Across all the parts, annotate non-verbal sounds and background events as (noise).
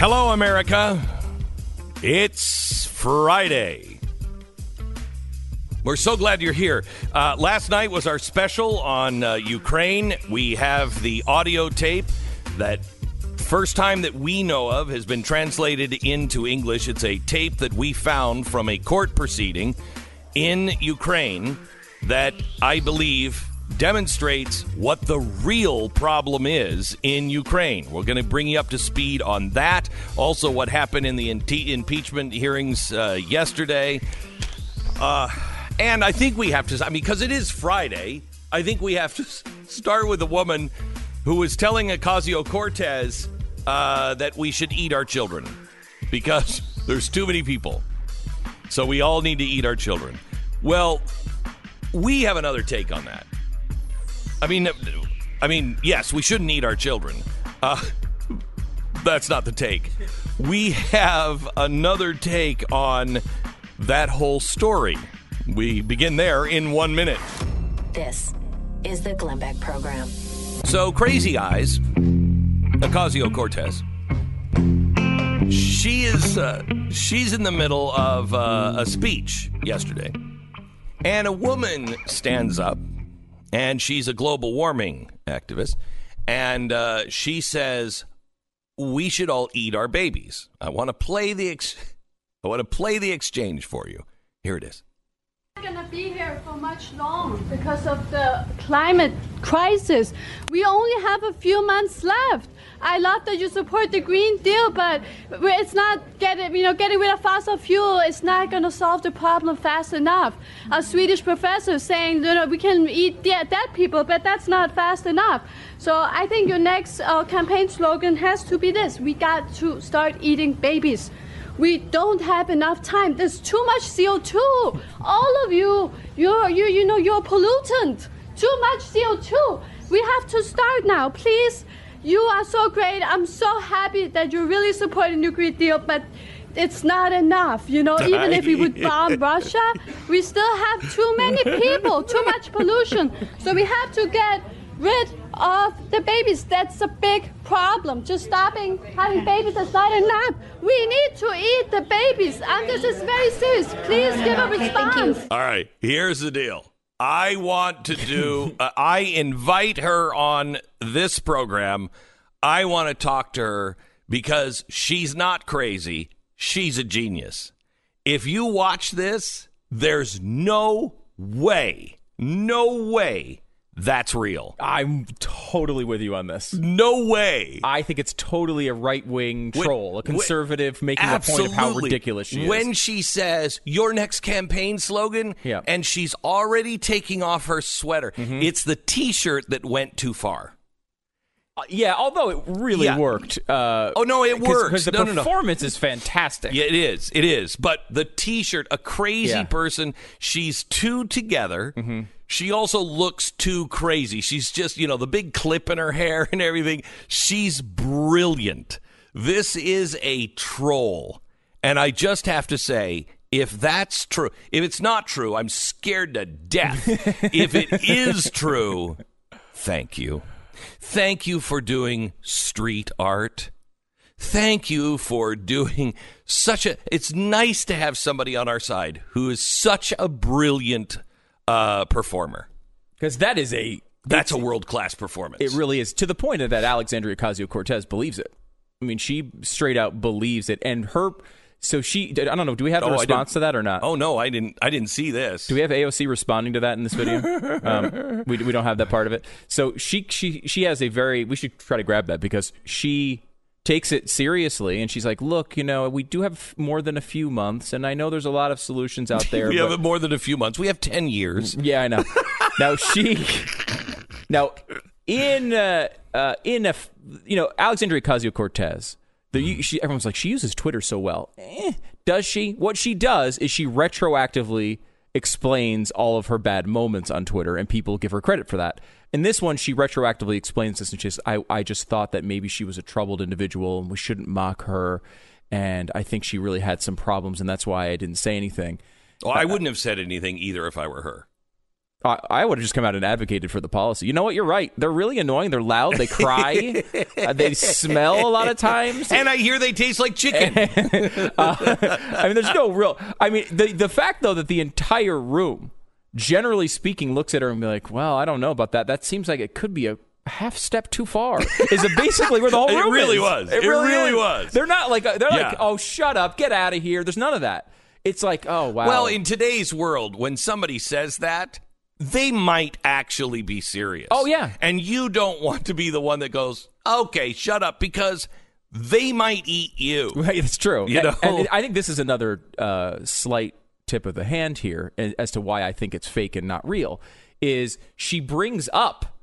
Hello, America. It's Friday. We're so glad you're here. Uh, last night was our special on uh, Ukraine. We have the audio tape that first time that we know of has been translated into English. It's a tape that we found from a court proceeding in Ukraine that I believe demonstrates what the real problem is in Ukraine. We're going to bring you up to speed on that. Also, what happened in the impeachment hearings uh, yesterday. Uh, and I think we have to, I mean, because it is Friday, I think we have to start with a woman who was telling Ocasio Cortez uh, that we should eat our children because (laughs) there's too many people. So we all need to eat our children. Well, we have another take on that. I mean, I mean, yes, we shouldn't eat our children. Uh, that's not the take. We have another take on that whole story. We begin there in one minute. This is the Glenn Beck program. So, Crazy Eyes, Ocasio Cortez. She is uh, she's in the middle of uh, a speech yesterday, and a woman stands up and she's a global warming activist. And uh, she says we should all eat our babies. I want to play the ex- (laughs) I want to play the exchange for you. Here it is going to be here for much long because of the climate crisis. We only have a few months left. I love that you support the Green Deal, but it's not getting, you know, getting rid of fossil fuel. It's not going to solve the problem fast enough. A Swedish professor saying, you know, we can eat dead, dead people, but that's not fast enough. So I think your next uh, campaign slogan has to be this: We got to start eating babies. We don't have enough time. There's too much CO2. All of you, you're, you, you know, you're pollutant. Too much CO2. We have to start now, please. You are so great. I'm so happy that you're really supporting the Green Deal, but it's not enough. You know, even if we would (laughs) bomb Russia, we still have too many people, too much pollution. So we have to get rid of the babies. That's a big problem. Just stopping having babies is not enough. We need to eat the babies, and this is very serious. Please give a response. All right, here's the deal. I want to do, (laughs) uh, I invite her on this program. I want to talk to her because she's not crazy. She's a genius. If you watch this, there's no way, no way that's real. I'm totally with you on this. No way. I think it's totally a right wing troll, a conservative making absolutely. a point of how ridiculous she is. When she says your next campaign slogan, yeah. and she's already taking off her sweater, mm-hmm. it's the t shirt that went too far. Uh, yeah, although it really yeah. worked. Uh, oh no, it works because the no, performance no, no. is fantastic. Yeah, it is. It is. But the T-shirt, a crazy yeah. person. She's two together. Mm-hmm. She also looks too crazy. She's just, you know, the big clip in her (laughs) hair and everything. She's brilliant. This is a troll. And I just have to say, if that's true, if it's not true, I'm scared to death. (laughs) if it is true, thank you. Thank you for doing street art. Thank you for doing such a. It's nice to have somebody on our side who is such a brilliant uh, performer. Because that is a that's a world class performance. It really is to the point that Alexandria Ocasio Cortez believes it. I mean, she straight out believes it, and her. So she, I don't know. Do we have a oh, response to that or not? Oh no, I didn't. I didn't see this. Do we have AOC responding to that in this video? (laughs) um, we we don't have that part of it. So she she she has a very. We should try to grab that because she takes it seriously and she's like look you know we do have more than a few months and i know there's a lot of solutions out (laughs) there we have more than a few months we have 10 years yeah i know now she (laughs) now in uh, uh, in a you know alexandria ocasio-cortez the, she, everyone's like she uses twitter so well eh, does she what she does is she retroactively explains all of her bad moments on twitter and people give her credit for that in this one, she retroactively explains this and she's, I, I just thought that maybe she was a troubled individual and we shouldn't mock her. And I think she really had some problems, and that's why I didn't say anything. Well, I uh, wouldn't have said anything either if I were her. I, I would have just come out and advocated for the policy. You know what? You're right. They're really annoying. They're loud. They cry. (laughs) uh, they smell a lot of times. And I hear they taste like chicken. (laughs) I mean, there's no real. I mean, the the fact though that the entire room, generally speaking, looks at her and be like, "Well, I don't know about that. That seems like it could be a." Half step too far is it basically where the whole (laughs) It room really is. was. It really is. was. They're not like they're Yeah. like oh shut up get out of here. There's none of that. It's like oh wow. Well, in today's world, when somebody says that, they might actually be serious. Oh, yeah. And you don't want to be the one that goes, okay, shut up, because they might eat you. (laughs) Right, it's true. You know? and I think this is another uh, slight tip of the hand here as to why I think it's fake and not real. Is she brings up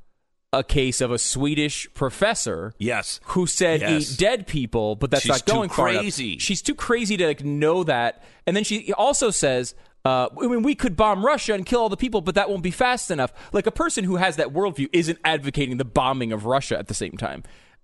a case of a Swedish professor Yes. who said Yes. eat dead people, but that's She's not going crazy. She's too crazy to like, know that. And then she also says, uh, I mean, we could bomb Russia and kill all the people, but that won't be fast enough. Like a person who has that worldview isn't advocating the bombing of Russia at the same time.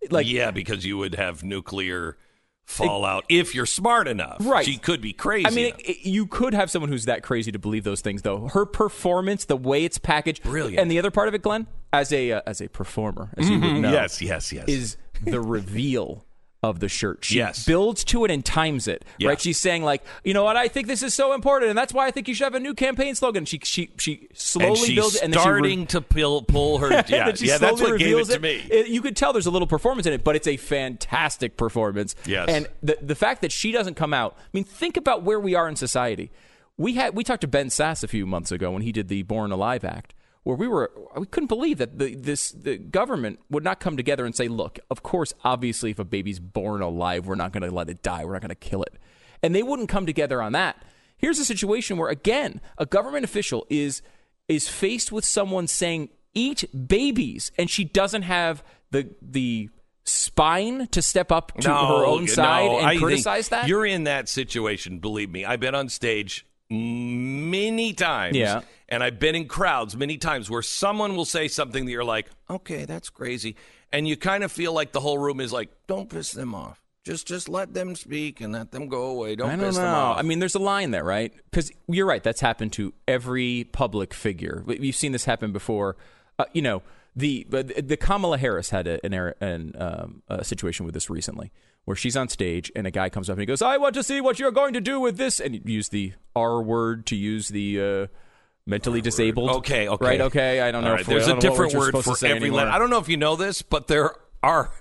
Like, yeah, because you would have nuclear fallout if you're smart enough. Right. She could be crazy. I mean, it, it- you could have someone who's that crazy to believe those things, though. Her performance, the way it's packaged, Brilliant. and the other part of it, Glenn, as a uh, as a performer, as you would know, yes, yes, yes. is the (laughs) reveal of the shirt. She Yes. builds to it and times it. Yeah. Right? She's saying like, you know what? I think this is so important, and that's why I think you should have a new campaign slogan. She she she slowly builds it, and then she re- starting to pull, pull her. (laughs) Yeah, yeah that's what gave it reveals to me. It- you could tell there's a little performance in it, but it's a fantastic performance. Yes. And the the fact that she doesn't come out. I mean, think about where we are in society. We had we talked to Ben Sasse a few months ago when he did the Born Alive Act, where we were we couldn't believe that the this the government would not come together and say, look, of course, obviously, if a baby's born alive, we're not going to let it die. We're not going to kill it, and they wouldn't come together on that. Here's a situation where again, a government official is is faced with someone saying eat babies and she doesn't have the the spine to step up to her own side no, and I criticize that You're in that situation, believe me. I've been on stage many times. Yeah. And I've been in crowds many times where someone will say something that you're like, okay, that's crazy. And you kind of feel like the whole room is like, don't piss them off. Just just let them speak and let them go away. Don't, I don't piss know. them off. I mean, there's a line there, right? Because you're right. That's happened to every public figure. You've seen this happen before. Uh, you know, the but the Kamala Harris had a, an, an um, a situation with this recently, where she's on stage and a guy comes up and he goes, "I want to see what you're going to do with this," and use the R word to use the. Uh, Mentally disabled. Okay, okay. Right, okay. I don't know. Right, if there's a different word for every letter. I don't know if you know this, but there are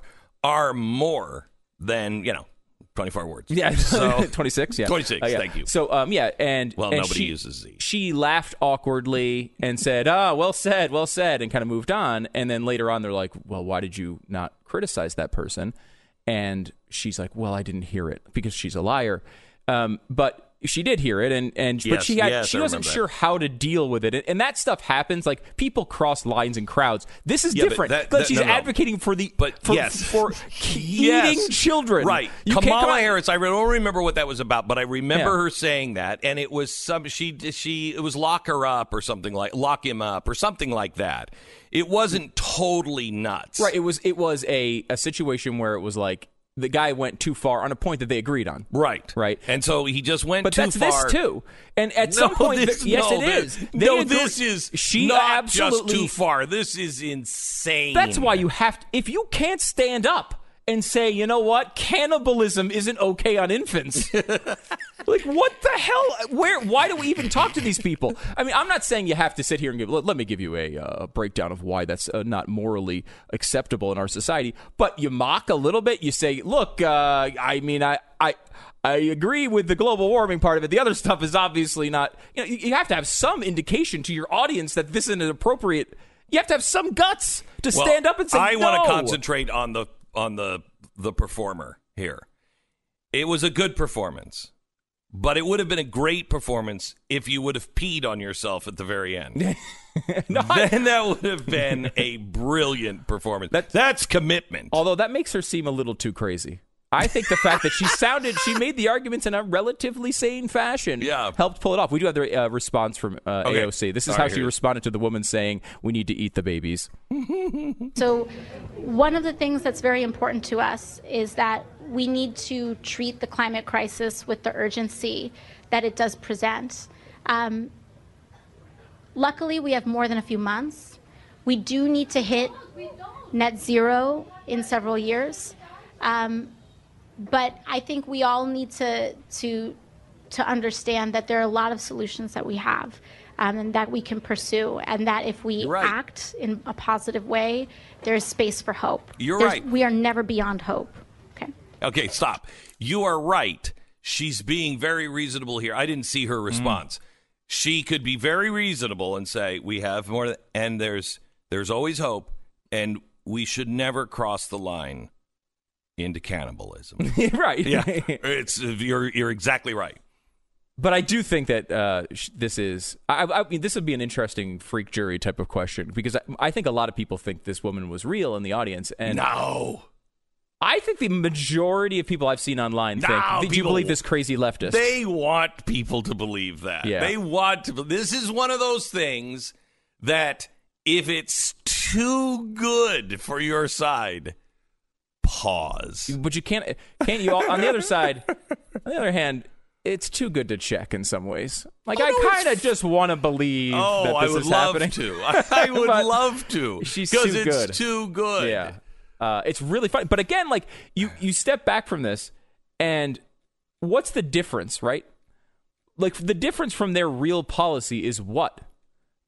are more than, you know, 24 words. Yeah, (laughs) So 26. Yeah, 26, Uh, yeah. thank you. So, um, yeah, and Well, and nobody she- uses Z. She laughed awkwardly and said, "Ah, well said, well said," and kind of moved on. And then later on, they're like, "Well, why did you not criticize that person?" And she's like, "Well, I didn't hear it because she's a liar." Um, but she did hear it, and and but she had yes, she I wasn't sure how to deal with it, and, and that stuff happens. Like people cross lines in crowds. This is Yeah, different. that- But that- she's no, no. advocating for the But for, yes. for (laughs) Yes. eating children. Right. You Kamala Harris, I don't remember what that was about, but I remember Yeah. her saying that and it was some she she it was lock her up or something like lock him up or something like that. It wasn't totally nuts. Right. It was it was a, a situation where it was like the guy went too far on a point that they agreed on. Right. Right. And so he just went But too that's far. this too. And at (laughs) No, some point, this, yes, no, it this- is. They no, agree- this is she not absolutely. just too far. This is insane. That's why you have to. If you can't stand up and say, you know what, cannibalism isn't okay on infants. (laughs) like what the hell? Where? Why do we even talk to these people? I mean, I'm not saying you have to sit here and give. Let, let me give you a uh, breakdown of why that's uh, not morally acceptable in our society. But you mock a little bit. You say, look, uh, I mean, I, I. I agree with the global warming part of it. The other stuff is obviously not. You know, you have to have some indication to your audience that this isn't appropriate. You have to have some guts to Well, stand up and say, I no. want to concentrate on the on the the performer here. It was a good performance, but it would have been a great performance if you would have peed on yourself at the very end. No, (laughs) I- (laughs) then that would have been a brilliant performance. That- That's commitment. Although that makes her seem a little too crazy. I think the fact that she sounded, she made the arguments in a relatively sane fashion, Yeah. helped pull it off. We do have the uh, response from uh, Okay. AOC. This is All how right, she here it is. responded to the woman saying, "We need to eat the babies." (laughs) So, one of the things that's very important to us is that we need to treat the climate crisis with the urgency that it does present. Um, luckily, we have more than a few months. We do need to hit net zero in several years. Um, but I think we all need to to to understand that there are a lot of solutions that we have um, and that we can pursue, and that if we right. act in a positive way, there's space for hope. You're There's- right. We are never beyond hope. Okay. Okay, stop. You are right. She's being very reasonable here. I didn't see her response. She could be very reasonable and say, "We have more, th- and there's there's always hope, and we should never cross the line into cannibalism." (laughs) right. yeah, (laughs) it's you're you're exactly right. But I do think that uh, sh- this is. I, I mean, this would be an interesting freak jury type of question because I, I think a lot of people think this woman was real in the audience, and No, I think the majority of people I've seen online think, No, "Do you believe this crazy leftist?" they want people to believe that. Yeah. They want to. This is one of those things that if it's too good for your side, pause. but you can't. Can't you? All, on the other side, on the other hand, it's too good to check in some ways. Like Oh, I no, kind of just want to believe Oh, that I this would is love happening. to. I, (laughs) I would love to. she's too it's good. too good. Yeah. Uh, it's really fun. But again, like you, you step back from this, and what's the difference, right? Like the difference from their real policy is what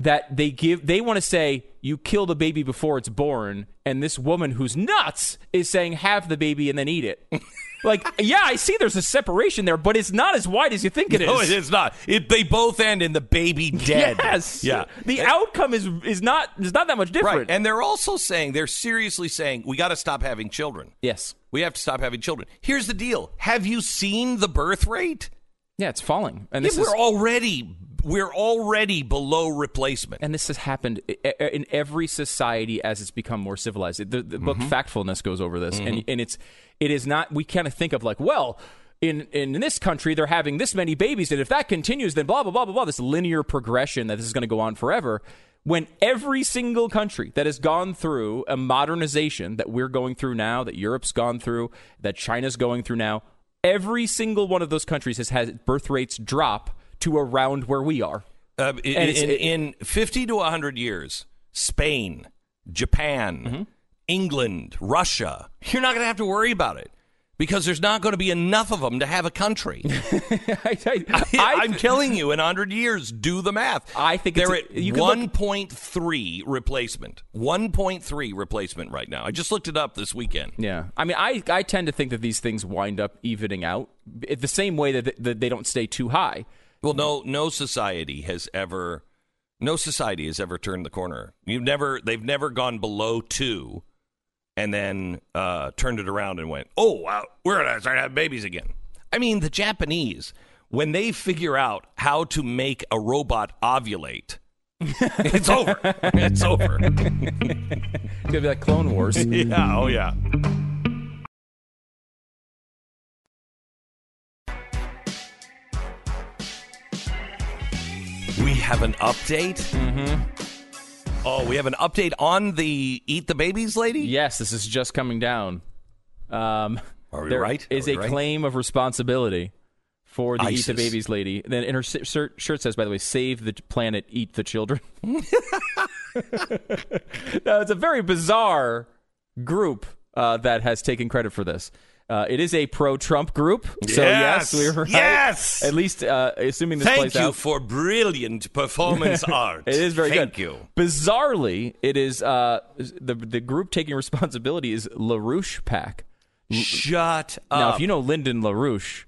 that they give. They want to say you kill the baby before it's born, and this woman who's nuts is saying have the baby and then eat it. (laughs) like, yeah, I see there's a separation there, but it's not as wide as you think it is. No, it is not. It, they both end in the baby (laughs) dead. Yes. Yeah. The outcome is is not is not that much different. Right. And they're also saying, they're seriously saying, we got to stop having children. yes. We have to stop having children. Here's the deal Have you seen the birth rate? Yeah, it's falling, and Yeah, this we're is already. We're already below replacement. and this has happened in every society as it's become more civilized. The, the book Mm-hmm. Factfulness goes over this, and and it's it is not. We kind of think of like, well, in in this country they're having this many babies, and if that continues, then blah blah blah blah blah. This linear progression that this is going to go on forever. When every single country that has gone through a modernization that we're going through now, that Europe's gone through, that China's going through now, every single one of those countries has had birth rates drop to around where we are. Uh, in, And in, in 50 to 100 years, Spain, Japan, Mm-hmm. England, Russia, you're not going to have to worry about it because there's not going to be enough of them to have a country. (laughs) I, am telling you, in 100 years, do the math. I think they're it's- at you can look- 1.3 replacement. 1.3 replacement right now. I just looked it up this weekend. Yeah, I mean, I I tend to think that these things wind up evening out the same way that, that they don't stay too high. Well, no, no society has ever, no society has ever turned the corner. You've never, they've never gone below two, and then uh, turned it around and went, oh wow, we're gonna start having babies again. I mean, the Japanese, when they figure out how to make a robot ovulate, (laughs) it's over. it's over. It's (laughs) gonna be like Clone Wars. (laughs) yeah. Oh yeah. We have an update. Mm-hmm. Oh, we have an update on the Eat the Babies lady. yes, this is just coming down. Um, Are we right? Is we a right? claim of responsibility for the Eat the Babies lady. Then in her shirt, shirt says, by the way, "Save the planet, eat the children." (laughs) now it's a very bizarre group uh, that has taken credit for this. Uh, it is a pro-Trump group, so Yes! yes, we were right. Yes! At least, uh, assuming this Thank plays you for brilliant performance (laughs) art. It is very Thank good. Thank you. Bizarrely, it is uh, the the group taking responsibility is LaRouche PAC. Shut up. Now, if you know Lyndon LaRouche,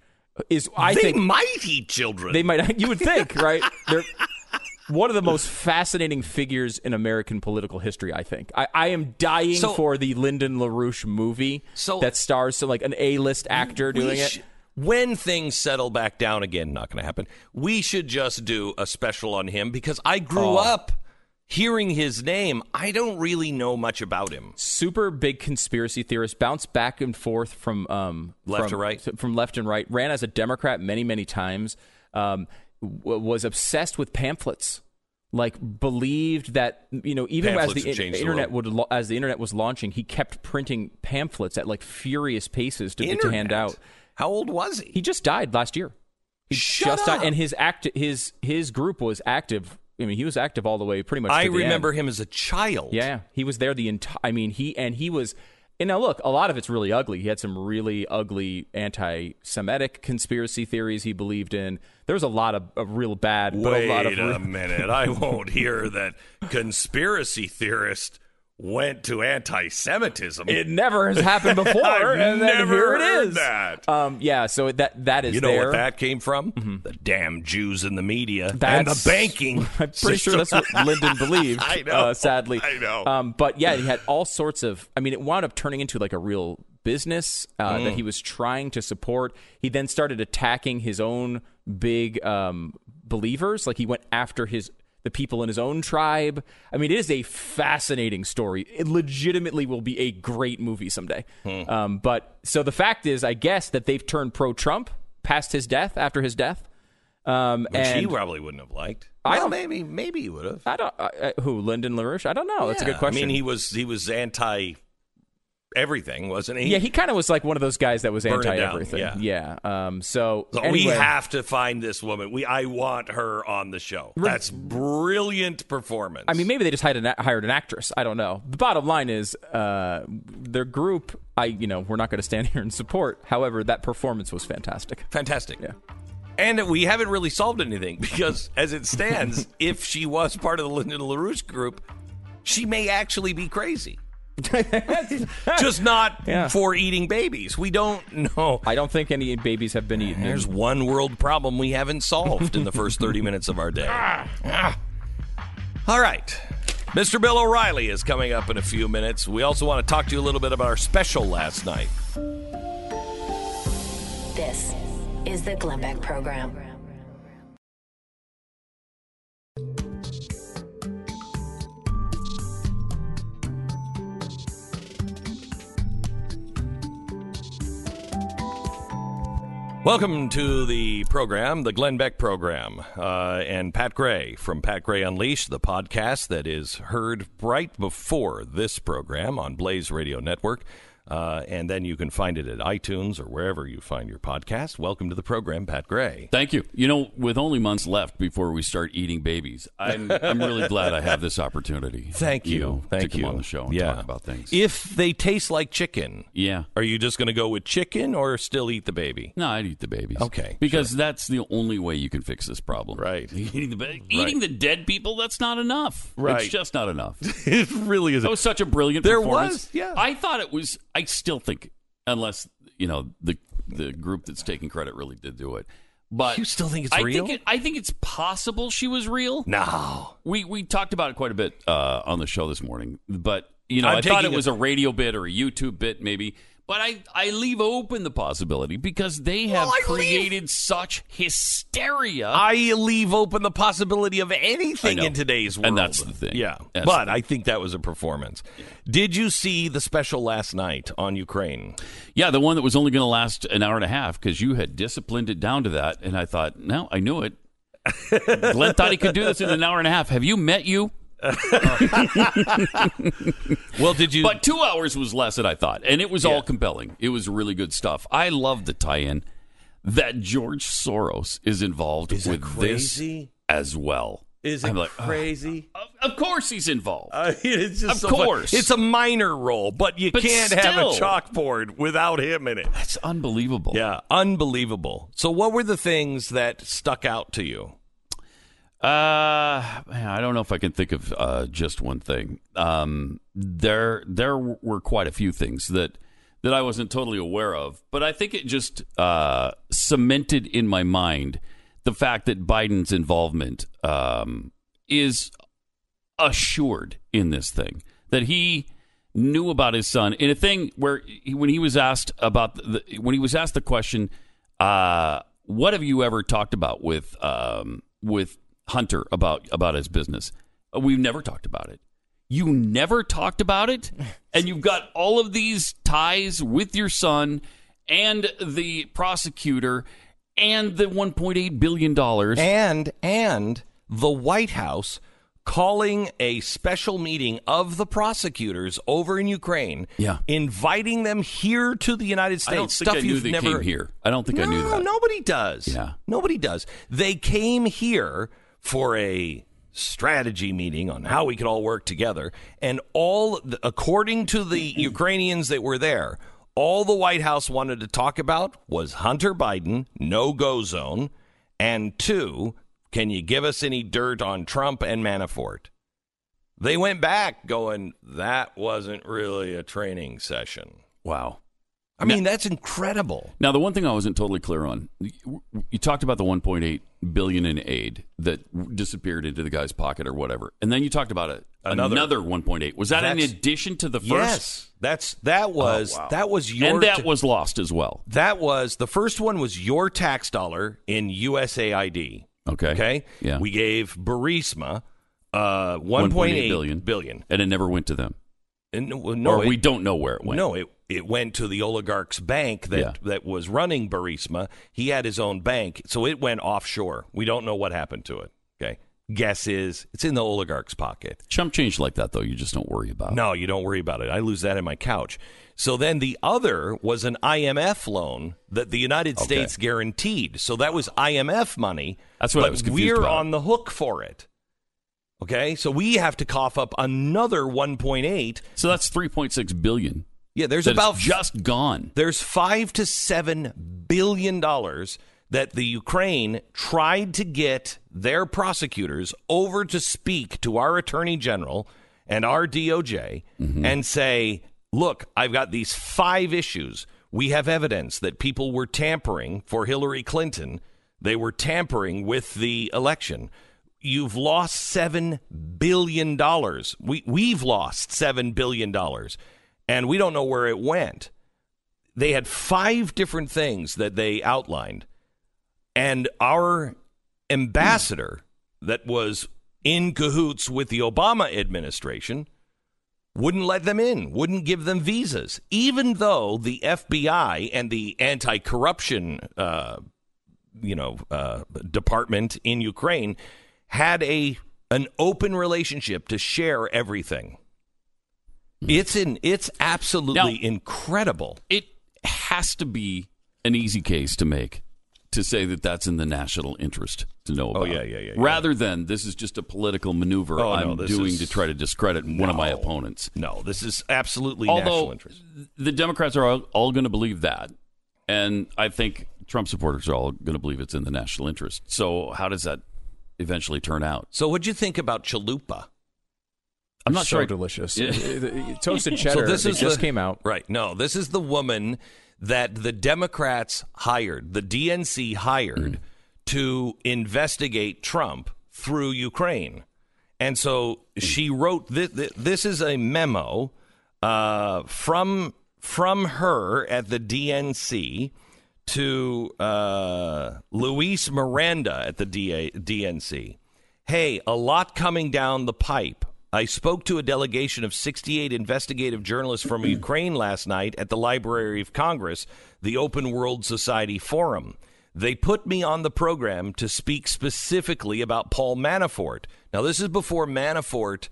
is I they think mighty children. they might. (laughs) You would think, right? They're (laughs) one of the most fascinating figures in American political history. I think. I, I am dying So- for the Lyndon LaRouche movie So- that stars some like an A list actor doing sh- it. When things settle back down again, not going to happen. We should just do a special on him because I grew Oh. up hearing his name. I don't really know much about him. super big conspiracy theorist, bounced back and forth from um, Left from, to right? from left and right. Ran as a Democrat many, many times. Um, w- was obsessed with pamphlets. Like believed that you know even Pamphlets as the in- the internet would as the internet was launching, he kept printing pamphlets at like furious paces to, to hand out. How old was he? He just died last year. He Shut just up. died, and his act his his group was active I mean, he was active all the way, pretty much. I remember end. him as a child. Yeah, he was there the entire. I mean, he and he was. And now look, a lot of it's really ugly. He had some really ugly anti-Semitic conspiracy theories he believed in. There was a lot of, of real bad, but Wait a lot of a re- minute. I won't hear that conspiracy theorist went to anti-Semitism. It never has happened before, (laughs) and then never here it is. that. Um, yeah, so that that is you know there. what that came from? The damn Jews in the media and the banking. (laughs) I'm pretty sure that's what Lyndon (laughs) believed. I know. Uh, sadly, I know. Um, but yeah, he had all sorts of. I mean, it wound up turning into like a real business uh, Mm. that he was trying to support. He then started attacking his own big um, believers. Like he went after his the people in his own tribe. I mean, it is a fascinating story. It legitimately will be a great movie someday. Hmm. Um, but so the fact is, I guess that they've turned pro-Trump past his death. After his death. Um, Which he probably wouldn't have liked. I well, don't- maybe, maybe he would have. I don't. Uh, who? Lyndon LaRouche? I don't know. That's a good question. I mean, he was he was anti everything, wasn't he? yeah, he kind of was like one of those guys that was anti everything. yeah. Um. So, So we have to find this woman. We I want her on the show. That's brilliant performance. I mean, maybe they just hired an, hired an actress. I don't know. The bottom line is, uh, their group. I, you know, we're not going to stand (laughs) here and support. However, that performance was fantastic. fantastic. Yeah. And we haven't really solved anything because, as it stands, (laughs) if she was part of the Lyndon LaRouche group, she may actually be crazy. (laughs) Just not Yeah. for eating babies. We don't know. I don't think any babies have been eaten. There's one world problem we haven't solved in the first 30 minutes of our day. Ah. All right. Mr. Bill O'Reilly is coming up in a few minutes. We also want to talk to you a little bit about our special last night. This is the Glenn Beck Program. Welcome to the program, the Glenn Beck program, uh, and Pat Gray from Pat Gray Unleashed, the podcast that is heard right before this program on Blaze Radio Network. Uh, and then you can find it at iTunes or wherever you find your podcast. Welcome to the program, Pat Gray. Thank you. You know, with only months left before we start eating babies, I'm I'm really (laughs) glad I have this opportunity. Thank you. know, Thank to you come on the show and yeah. talk about things. If they taste like chicken, yeah. are you just going to go with chicken or still eat the baby? No, I'd eat the babies. Okay, because that's the only way you can fix this problem. Right. (laughs) Eating the eating the dead people. That's not enough. Right. It's just not enough. (laughs) it really is. That was such a brilliant. There was, yeah. I thought it was. I still think, unless you know the the group that's taking credit really did do it. But You still think it's I real? Think it, I think it's possible she was real. no. We we talked about it quite a bit uh, on the show this morning, but you know I'm i thought it was a- a radio bit or a YouTube bit maybe. But I, I leave open the possibility because they have Well, I leave- created such hysteria. I leave open the possibility of anything in today's world. And that's the thing. Yeah. That's but I think that was a performance. Did you see the special last night on Ukraine? yeah, the one that was only going to last an hour and a half because you had disciplined it down to that, and I thought, no, I knew it. (laughs) Glenn thought he could do this in an hour and a half. Have you met you? (laughs) Well, did you? But two hours was less than I thought, and it was all compelling. It was really good stuff. I love the tie-in that George Soros is involved Is with this as well. is it like, oh, crazy? of, of course he's involved. I mean, it's just Of so fun. course. It's a minor role, but you But can't have a chalkboard without him in it. That's unbelievable. Yeah, unbelievable. So, what were the things that stuck out to you? Uh, I don't know if I can think of uh, just one thing. Um, there, there were quite a few things that that I wasn't totally aware of, but I think it just uh, cemented in my mind the fact that Biden's involvement um, is assured in this thing. That he knew about his son in a thing where he, when he was asked about the when he was asked the question, uh, "What have you ever talked about with um, with Hunter about about his business?" Uh, We've never talked about it. You never talked about it, (laughs) and you've got all of these ties with your son and the prosecutor and the 1.8 billion dollars. and and the White House calling a special meeting of the prosecutors over in Ukraine, Yeah. inviting them here to the United States. I don't think Stuff I knew you've they never came here. I don't think no, I knew that. Nobody does. Yeah. nobody does. They came here for a strategy meeting on how we could all work together. And all, according to the (clears throat) Ukrainians that were there, all the White House wanted to talk about was Hunter Biden, no go zone, and two, can you give us any dirt on Trump and Manafort? They went back going, that wasn't really a training session. Wow. I mean, that's incredible. Now, the one thing I wasn't totally clear on, you- you talked about the 1.8 billion in aid that disappeared into the guy's pocket or whatever, and then you talked about a, Another- another, 1.8. Was that in addition to the first? Yes, that's that was Oh, wow. that was your and that ta- was lost as well. that was the first one was your tax dollar in USAID. Okay. Okay. Yeah. We gave Burisma uh, 1.8 1.8 billion. billion. and it never went to them. And, no, no, or it- we don't know where it went. No, it it went to the oligarch's bank that Yeah. that was running Burisma. He had his own bank, so it went offshore. We don't know what happened to it. Okay. Guess is it's in the oligarch's pocket. Chump change like that, though, you just don't worry about. No, you don't worry about it. I lose that in my couch. So then the other was an IMF loan that the United States guaranteed. So that was IMF money. That's what I was confused We're about. on the hook for it. Okay, so we have to cough up another 1.8. So that's 3.6 billion. Yeah, there's about just gone. there's five to seven billion dollars that the Ukraine tried to get their prosecutors over to speak to our attorney general and our DOJ mm-hmm. and say, look, I've got these five issues. We have evidence that people were tampering for Hillary Clinton. They were tampering with the election. You've lost seven billion dollars. We we've lost seven billion dollars, and we don't know where it went. They had five different things that they outlined and our ambassador that was in cahoots with the obama administration wouldn't let them in wouldn't give them visas even though the fbi and the anti-corruption uh, you know uh, department in ukraine had a an open relationship to share everything it's in it's absolutely Now- incredible It has to be an easy case to make to say that that's in the national interest to know oh, about. Oh, yeah, yeah, yeah, yeah. Rather than this is just a political maneuver Oh, I'm this doing is- to try to discredit one of my opponents. No, this is absolutely national interest. the Democrats are all, all going to believe that, and I think Trump supporters are all going to believe it's in the national interest. So how does that eventually turn out? So, what do you think about Chalupa? I'm not so sure. Delicious. Toasted cheddar. So this is just the- came out. Right. No, this is the woman that the Democrats hired, the DNC hired to investigate Trump through Ukraine. And so she wrote this. This is a memo uh, from from her at the DNC to uh, Luis Miranda at the DA, DNC. Hey, a lot coming down the pipe. I spoke to a delegation of 68 investigative journalists from Ukraine last night at the Library of Congress, the Open World Society Forum. They put me on the program to speak specifically about Paul Manafort. Now, this is before Manafort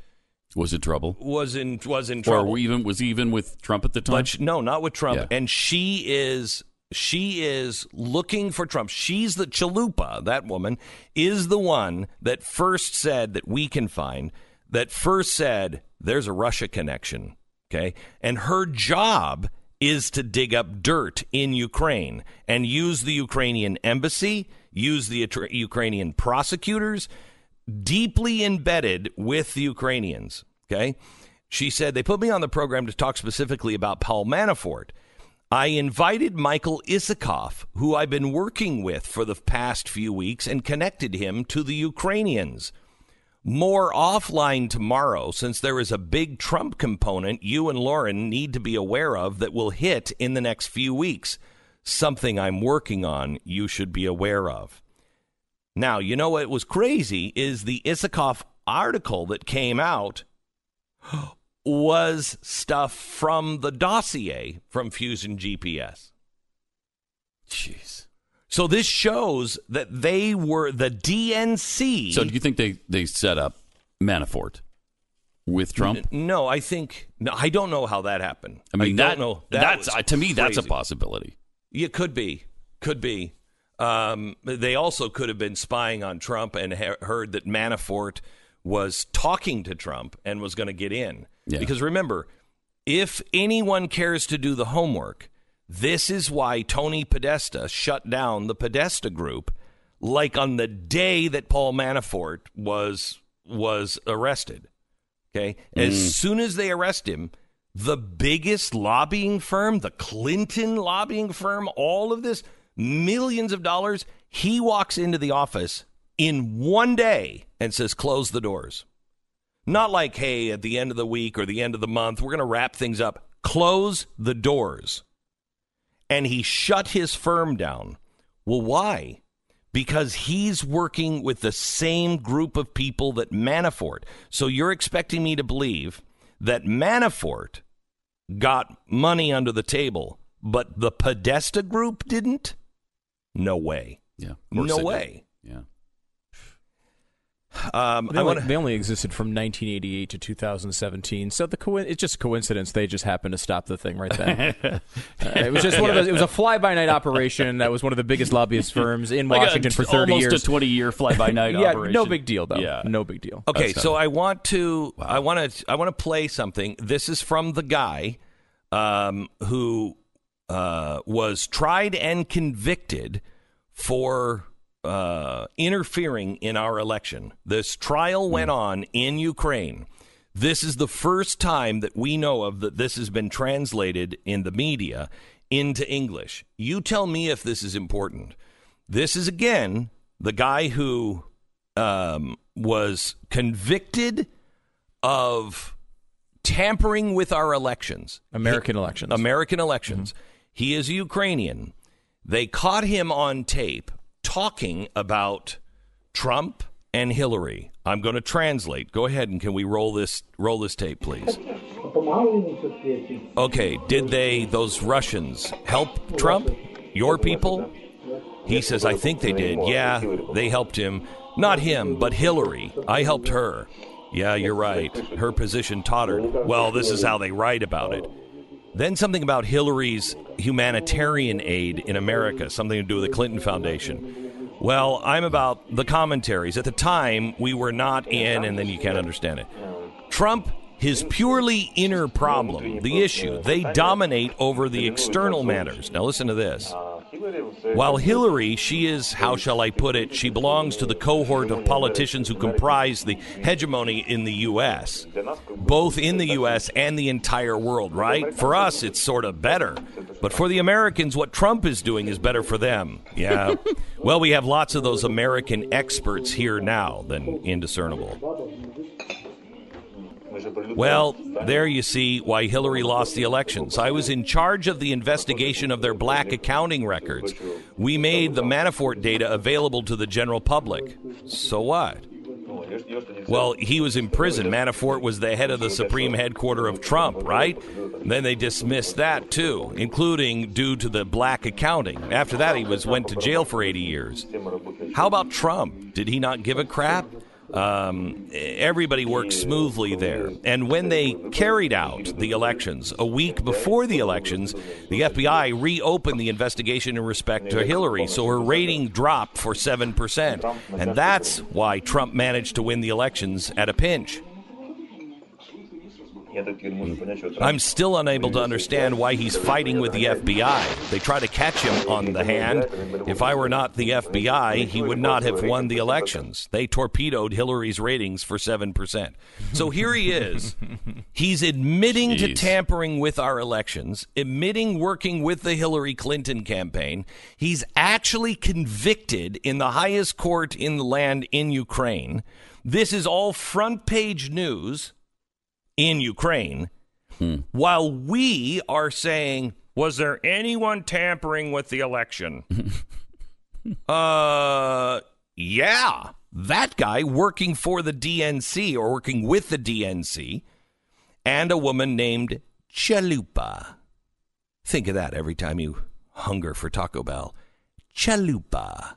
Was in trouble? was in was in Or trouble. were even was even with Trump at the time? But no, not with Trump. Yeah. And she is she is looking for Trump. She's the chalupa. That woman is the one that first said that we can find that first said there's a Russia connection. Okay, and her job is to dig up dirt in Ukraine and use the Ukrainian embassy, use the Ukrainian prosecutors, deeply embedded with the Ukrainians. Okay. She said, they put me on the program to talk specifically about Paul Manafort. I invited Michael Isikoff, who I've been working with for the past few weeks, and connected him to the Ukrainians. More offline tomorrow, since there is a big Trump component you and Lauren need to be aware of that will hit in the next few weeks. Something I'm working on you should be aware of. Now, you know what was crazy is the Isikoff article that came out (gasps) was stuff from the dossier from Fusion GPS. Jeez. So this shows that they were the DNC. So do you think they they set up Manafort with Trump? no, I think no, I don't know how that happened. I mean, don't that, know. That that's uh, to me that's a possibility. It could be, could be. Um, they also could have been spying on Trump and he- heard that Manafort was talking to Trump and was going to get in. Yeah. Because remember, if anyone cares to do the homework, this is why Tony Podesta shut down the Podesta group like on the day that Paul Manafort was was arrested. Okay? As mm. soon as they arrest him, the biggest lobbying firm, the Clinton lobbying firm, all of this, millions of dollars, he walks into the office in one day and says, close the doors. Not like, hey, at the end of the week or the end of the month, we're going to wrap things up. Close the doors. And he shut his firm down. Well, why? Because he's working with the same group of people that Manafort. So you're expecting me to believe that Manafort got money under the table, but the Podesta group didn't? No way. Yeah. No they did. way. Yeah. Um, They I only, want they only existed from 1988 to 2017, so the co- it's just coincidence they just happened to stop the thing right then. (laughs) Uh, it was just one of those. It was a fly-by-night operation that was one of the biggest lobbyist firms in (laughs) Like a- Washington for 30 almost years. a 20 year fly by night (laughs) yeah, operation. no big deal though. Yeah. No big deal. Okay, That's so tough. I want to I want to I want to play something. This is from the guy um, who uh, was tried and convicted for uh, interfering in our election. This trial went on in Ukraine. This is the first time that we know of that this has been translated in the media into English. You tell me if this is important. This is again the guy who um, was convicted of tampering with our elections. American elections. American elections. He is Ukrainian. They caught him on tape talking about Trump and Hillary. I'm going to translate. Go ahead and can we roll this roll this tape, please? Okay, did they those Russians help Trump? Your people? He says I think they did. Yeah, they helped him. Not him, but Hillary. I helped her. Yeah, you're right. Her position tottered. Well, this is how they write about it. Then something about Hillary's humanitarian aid in America, something to do with the Clinton Foundation. Well, I'm about the commentaries. At the time, we were not in, and then you can't understand it. Trump, his purely inner problem, the issue, they dominate over the external matters. Now, listen to this. Uh, While Hillary, she is, how shall I put it, she belongs to the cohort of politicians who comprise the hegemony in the U.S., both in the U.S. and the entire world, right? For us, it's sort of better. But for the Americans, what Trump is doing is better for them. Yeah. well, we have lots of those American experts here now, than indiscernible. Well, there you see why Hillary lost the elections. I was in charge of the investigation of their black accounting records. We made the Manafort data available to the general public. So what? Well, he was in prison. Manafort was the head of the supreme headquarter of Trump, right? Then they dismissed that too, including due to the black accounting. After that, he was went to jail for 80 years. How about Trump? Did he not give a crap? Um, everybody worked smoothly there. And when they carried out the elections, a week before the elections, the FBI reopened the investigation in respect to Hillary, so her rating dropped for 7%. And that's why Trump managed to win the elections at a pinch. Mm-hmm. I'm still unable to understand why he's fighting with the FBI. They try to catch him on the hand. If I were not the FBI, he would not have won the elections. They torpedoed Hillary's ratings for 7%. So here he is. (laughs) He's admitting to tampering with our elections, admitting working with the Hillary Clinton campaign. He's actually convicted in the highest court in the land in Ukraine. This is all front page news in Ukraine, while we are saying, was there anyone tampering with the election? (laughs) uh, yeah, that guy working for the DNC or working with the DNC, and a woman named Chalupa. Think of that every time you hunger for Taco Bell. Chalupa.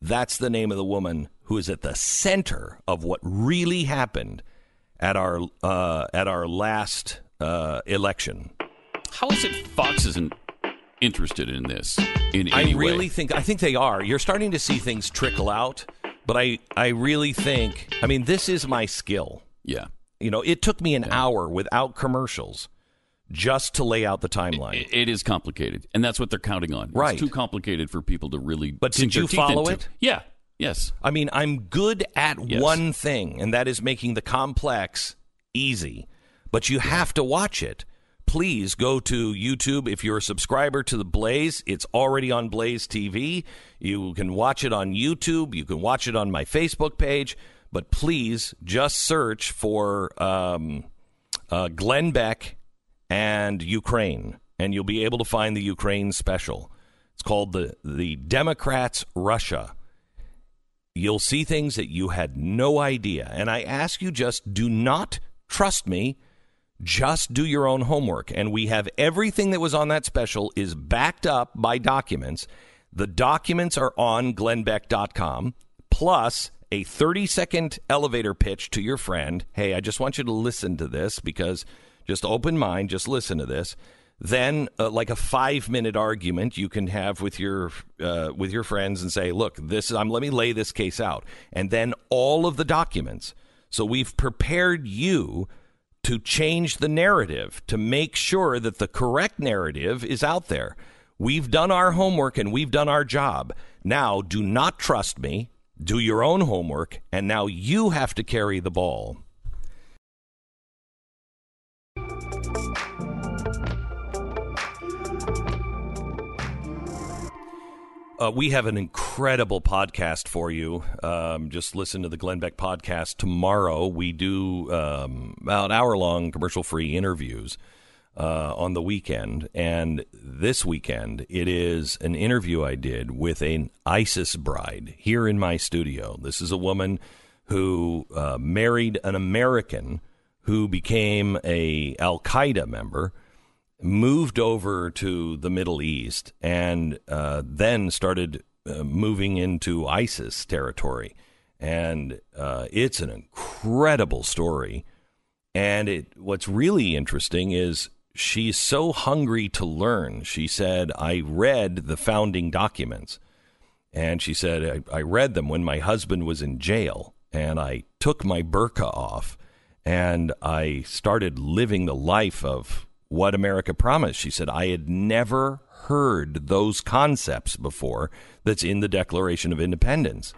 That's the name of the woman who is at the center of what really happened at our uh, at our last uh, election. How is it Fox isn't interested in this in I really way? think I think they are. You're starting to see things trickle out. but I I really think I mean this is my skill. Yeah. You know, it took me an hour without commercials just to lay out the timeline. It, it is complicated, and that's what they're counting on. Right. It's too complicated for people to really. But did you follow into. it? Yeah. Yes. I mean, I'm good at Yes. one thing, and that is making the complex easy. But you have to watch it. Please go to YouTube. If you're a subscriber to the Blaze, it's already on Blaze TV. You can watch it on YouTube. You can watch it on my Facebook page. But please just search for um, uh, Glenn Beck and Ukraine, and you'll be able to find the Ukraine special. It's called the the Democrats Russia you'll see things that you had no idea. And I ask you just do not trust me. Just do your own homework. And we have everything that was on that special is backed up by documents. The documents are on glennbeck.com plus a 30 second elevator pitch to your friend. Hey, I just want you to listen to this because just open mind, just listen to this then uh, like a five minute argument you can have with your uh, with your friends and say look this um, let me lay this case out. And then all of the documents. So we've prepared you to change the narrative to make sure that the correct narrative is out there. We've done our homework and we've done our job. Now do not trust me. Do your own homework. And now you have to carry the ball Uh, we have an incredible podcast for you. Um, just listen to the Glenn Beck podcast tomorrow. We do um, about hour long commercial free interviews uh, on the weekend. And this weekend, it is an interview I did with an ISIS bride here in my studio. This is a woman who uh, married an American who became a Al Qaeda member moved over to the Middle East and uh, then started uh, moving into ISIS territory. And uh, it's an incredible story. And it, what's really interesting is she's so hungry to learn. She said, I read the founding documents. And she said, I, I read them when my husband was in jail. And I took my burqa off and I started living the life of what America promised. She said, I had never heard those concepts before that's in the Declaration of Independence.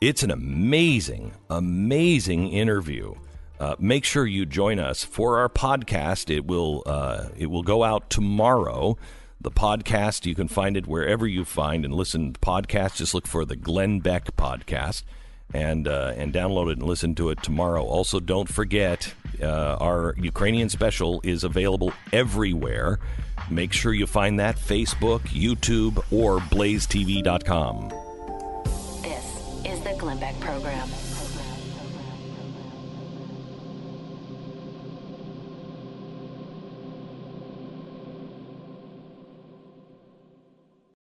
It's an amazing, amazing interview. Uh, make sure you join us for our podcast. It will uh, it will go out tomorrow. The podcast you can find it wherever you find and listen to podcasts. Just look for the Glenn Beck podcast and uh, and download it and listen to it tomorrow. Also, don't forget uh, our Ukrainian special is available everywhere. Make sure you find that Facebook, YouTube, or BlazeTV.com. This is the Glenn Beck Program.